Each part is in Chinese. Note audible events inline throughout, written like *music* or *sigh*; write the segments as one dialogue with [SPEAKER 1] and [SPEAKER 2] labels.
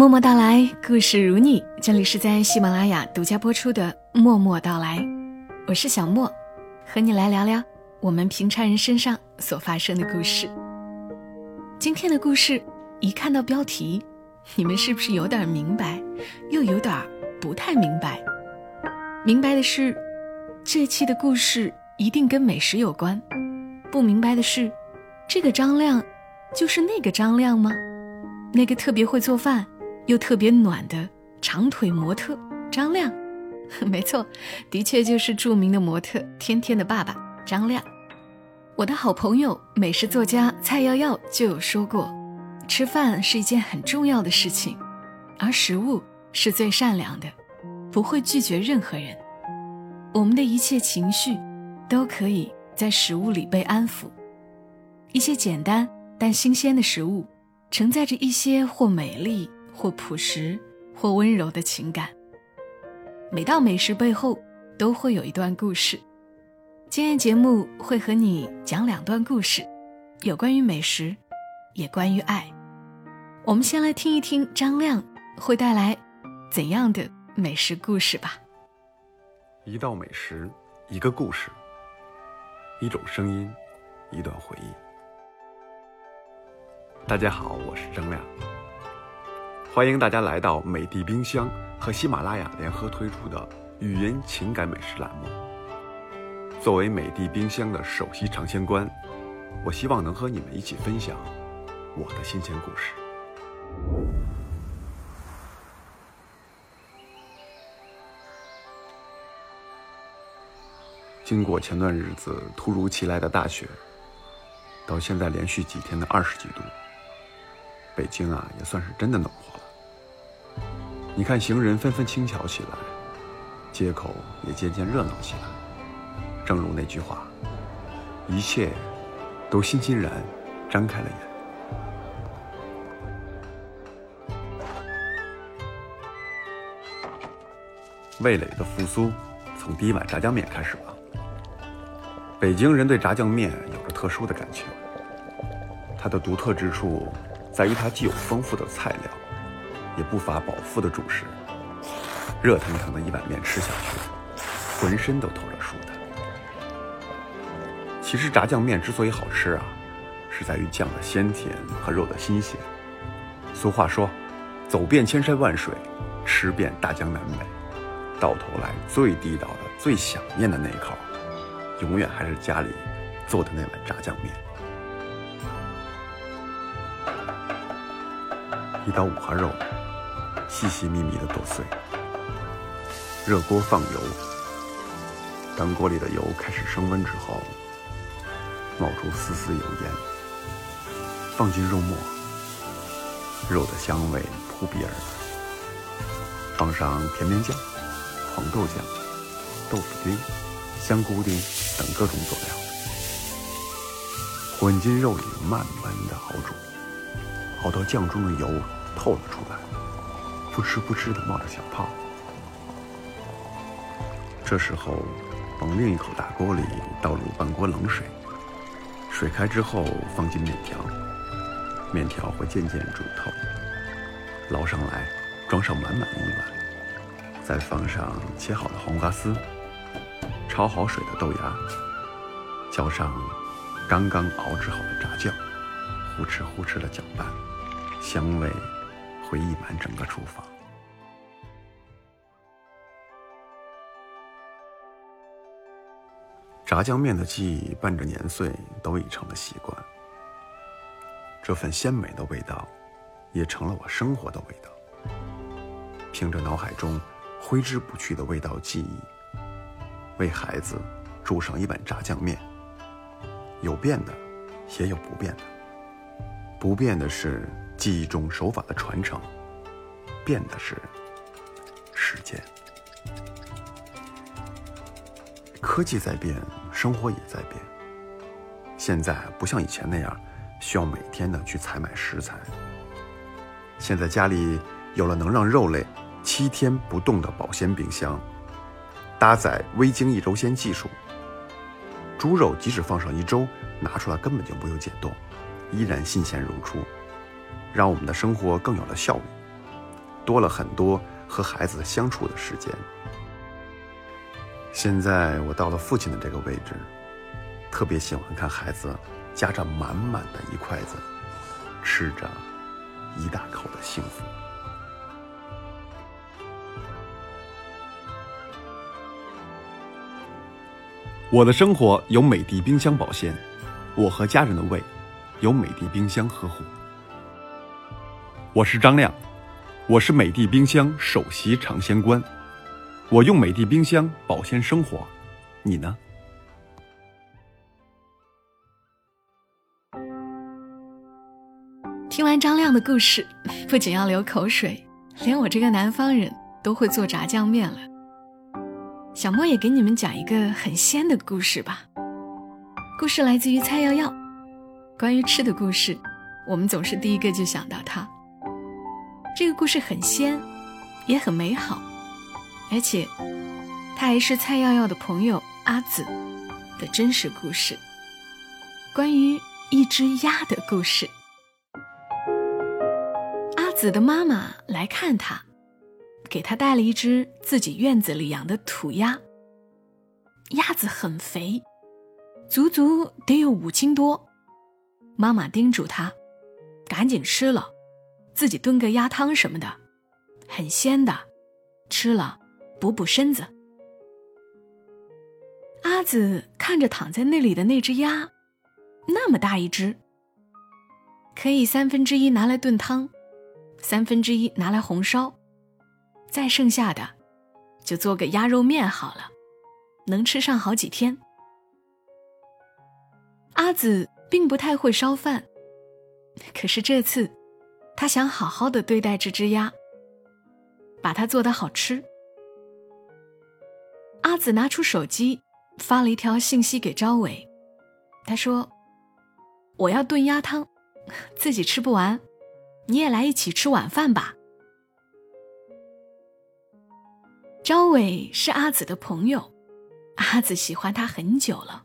[SPEAKER 1] 默默到来，故事如你。这里是在喜马拉雅独家播出的《默默到来》，我是小莫，和你来聊聊我们平常人身上所发生的故事。今天的故事，一看到标题，你们是不是有点明白，又有点不太明白？明白的是，这期的故事一定跟美食有关；不明白的是，这个张亮就是那个张亮吗？那个特别会做饭？又特别暖的长腿模特张亮，*laughs* 没错，的确就是著名的模特天天的爸爸张亮。我的好朋友美食作家蔡耀耀就有说过，吃饭是一件很重要的事情，而食物是最善良的，不会拒绝任何人。我们的一切情绪都可以在食物里被安抚。一些简单但新鲜的食物，承载着一些或美丽。或朴实，或温柔的情感。每道美食背后都会有一段故事。今天节目会和你讲两段故事，有关于美食，也关于爱。我们先来听一听张亮会带来怎样的美食故事吧。
[SPEAKER 2] 一道美食，一个故事，一种声音，一段回忆。大家好，我是张亮。欢迎大家来到美的冰箱和喜马拉雅联合推出的语言情感美食栏目。作为美的冰箱的首席尝鲜官，我希望能和你们一起分享我的新鲜故事。经过前段日子突如其来的大雪，到现在连续几天的二十几度，北京啊也算是真的暖和了。你看，行人纷纷轻巧起来，街口也渐渐热闹起来。正如那句话，一切都欣欣然张开了眼。味蕾的复苏，从第一碗炸酱面开始吧。北京人对炸酱面有着特殊的感情，它的独特之处在于它既有丰富的菜料。也不乏饱腹的主食，热腾腾的一碗面吃下去，浑身都透着舒坦。其实炸酱面之所以好吃啊，是在于酱的鲜甜和肉的新鲜。俗话说，走遍千山万水，吃遍大江南北，到头来最地道的、最想念的那一口，永远还是家里做的那碗炸酱面。一刀五花肉。细细密密的剁碎，热锅放油。当锅里的油开始升温之后，冒出丝丝油烟，放进肉末，肉的香味扑鼻而来。放上甜面酱、黄豆酱、豆腐丁、香菇丁等各种佐料，混进肉里，慢慢的熬煮，熬到酱中的油透了出来。扑哧扑哧的冒着小泡，这时候往另一口大锅里倒入半锅冷水，水开之后放进面条，面条会渐渐煮透，捞上来装上满满一碗，再放上切好的黄瓜丝，焯好水的豆芽，浇上刚刚熬制好的炸酱，呼哧呼哧的搅拌，香味。会溢满整个厨房。炸酱面的记忆伴着年岁都已成了习惯，这份鲜美的味道，也成了我生活的味道。凭着脑海中挥之不去的味道记忆，为孩子煮上一碗炸酱面。有变的，也有不变的。不变的是。记忆中手法的传承，变的是时间。科技在变，生活也在变。现在不像以前那样需要每天的去采买食材。现在家里有了能让肉类七天不动的保鲜冰箱，搭载微晶一周鲜技术，猪肉即使放上一周，拿出来根本就不用解冻，依然新鲜如初。让我们的生活更有了效率，多了很多和孩子相处的时间。现在我到了父亲的这个位置，特别喜欢看孩子夹着满满的一筷子，吃着一大口的幸福。我的生活由美的冰箱保鲜，我和家人的胃由美的冰箱呵护。我是张亮，我是美的冰箱首席尝鲜官，我用美的冰箱保鲜生活，你呢？
[SPEAKER 1] 听完张亮的故事，*laughs* 不仅要流口水，连我这个南方人都会做炸酱面了。小莫也给你们讲一个很鲜的故事吧。故事来自于蔡瑶瑶，关于吃的故事，我们总是第一个就想到它。这个故事很鲜，也很美好，而且它还是蔡耀耀的朋友阿紫的真实故事，关于一只鸭的故事。阿紫的妈妈来看他。给他带了一只自己院子里养的土鸭。鸭子很肥，足足得有五斤多。妈妈叮嘱他，赶紧吃了，自己炖个鸭汤什么的，很鲜的，吃了补补身子。阿紫看着躺在那里的那只鸭，那么大一只，可以三分之一拿来炖汤，三分之一拿来红烧。再剩下的，就做个鸭肉面好了，能吃上好几天。阿紫并不太会烧饭，可是这次，他想好好的对待这只鸭，把它做得好吃。阿紫拿出手机，发了一条信息给朝伟，他说：“我要炖鸭汤，自己吃不完，你也来一起吃晚饭吧。”朝伟是阿紫的朋友，阿紫喜欢他很久了。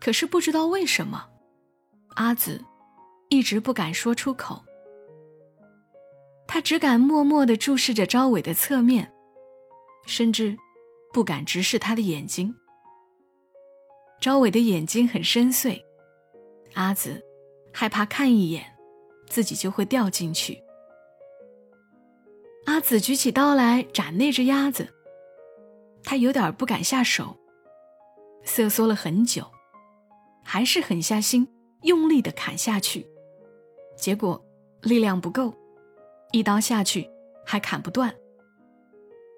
[SPEAKER 1] 可是不知道为什么，阿紫一直不敢说出口。他只敢默默的注视着朝伟的侧面，甚至不敢直视他的眼睛。朝伟的眼睛很深邃，阿紫害怕看一眼，自己就会掉进去。阿紫举起刀来斩那只鸭子，他有点不敢下手，瑟缩了很久，还是狠下心，用力的砍下去，结果力量不够，一刀下去还砍不断。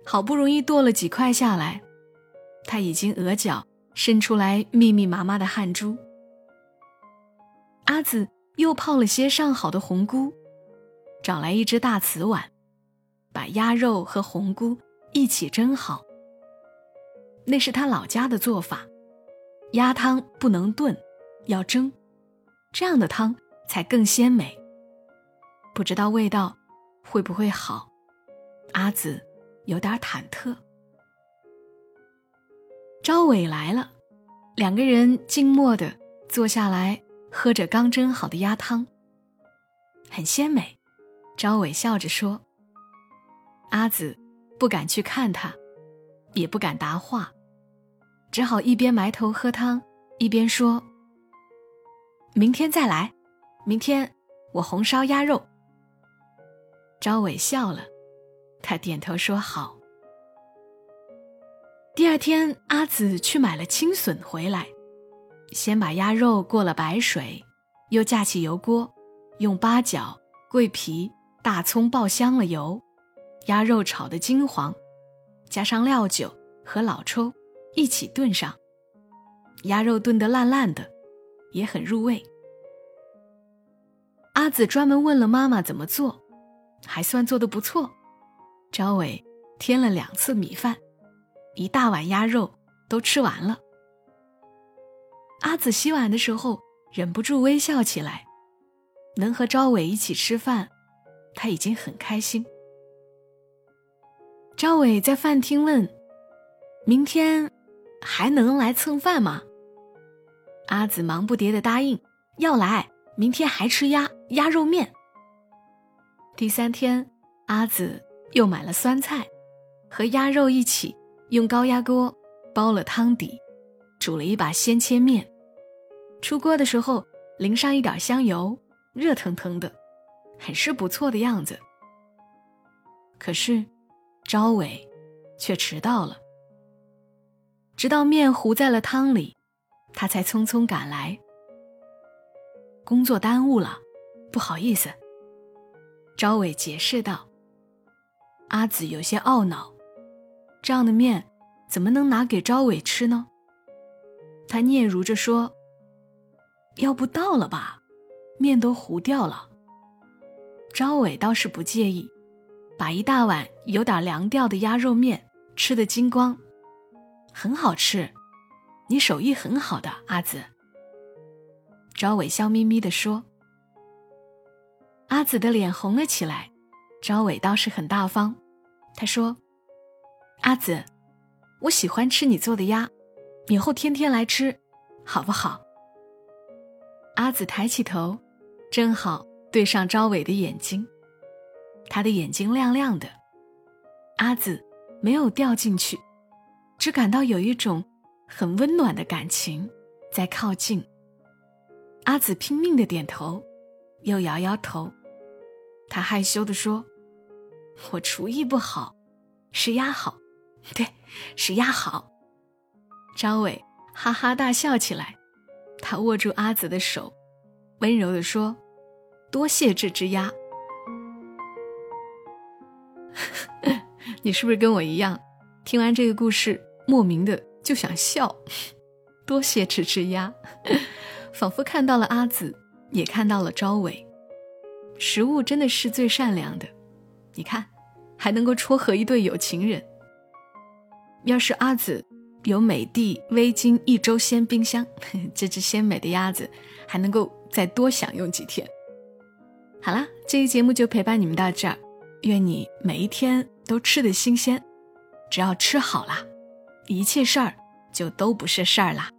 [SPEAKER 1] 好不容易剁了几块下来，他已经额角渗出来密密麻麻的汗珠。阿紫又泡了些上好的红菇，找来一只大瓷碗。把鸭肉和红菇一起蒸好。那是他老家的做法，鸭汤不能炖，要蒸，这样的汤才更鲜美。不知道味道会不会好，阿紫有点忐忑。朝伟来了，两个人静默的坐下来，喝着刚蒸好的鸭汤，很鲜美。朝伟笑着说。阿紫不敢去看他，也不敢答话，只好一边埋头喝汤，一边说：“明天再来，明天我红烧鸭肉。”朝伟笑了，他点头说好。第二天，阿紫去买了青笋回来，先把鸭肉过了白水，又架起油锅，用八角、桂皮、大葱爆香了油。鸭肉炒的金黄，加上料酒和老抽一起炖上，鸭肉炖得烂烂的，也很入味。阿紫专门问了妈妈怎么做，还算做得不错。朝伟添了两次米饭，一大碗鸭肉都吃完了。阿紫洗碗的时候忍不住微笑起来，能和朝伟一起吃饭，他已经很开心。朝伟在饭厅问：“明天还能来蹭饭吗？”阿紫忙不迭的答应：“要来，明天还吃鸭鸭肉面。”第三天，阿紫又买了酸菜，和鸭肉一起用高压锅煲了汤底，煮了一把鲜切面。出锅的时候淋上一点香油，热腾腾的，很是不错的样子。可是，朝伟却迟到了。直到面糊在了汤里，他才匆匆赶来。工作耽误了，不好意思。朝伟解释道。阿紫有些懊恼，这样的面怎么能拿给朝伟吃呢？他嗫嚅着说：“要不倒了吧，面都糊掉了。”朝伟倒是不介意，把一大碗有点凉掉的鸭肉面吃得精光，很好吃。你手艺很好的，阿紫。朝伟笑眯眯地说。阿紫的脸红了起来，朝伟倒是很大方。他说：“阿紫，我喜欢吃你做的鸭，以后天天来吃，好不好？”阿紫抬起头，正好对上朝伟的眼睛，他的眼睛亮亮的。阿紫没有掉进去，只感到有一种很温暖的感情在靠近。阿紫拼命的点头，又摇摇头，他害羞的说。我厨艺不好，是鸭好，对，是鸭好。张伟哈哈大笑起来，他握住阿紫的手，温柔地说：“多谢这只鸭。” *laughs* 你是不是跟我一样，听完这个故事，莫名的就想笑？多谢这只鸭，*laughs* 仿佛看到了阿紫，也看到了朝伟。食物真的是最善良的。你看，还能够撮合一对有情人。要是阿紫有美的微晶一周鲜冰箱，*laughs* 这只鲜美的鸭子还能够再多享用几天。好啦，这期节目就陪伴你们到这儿。愿你每一天都吃得新鲜，只要吃好了，一切事儿就都不是事儿啦。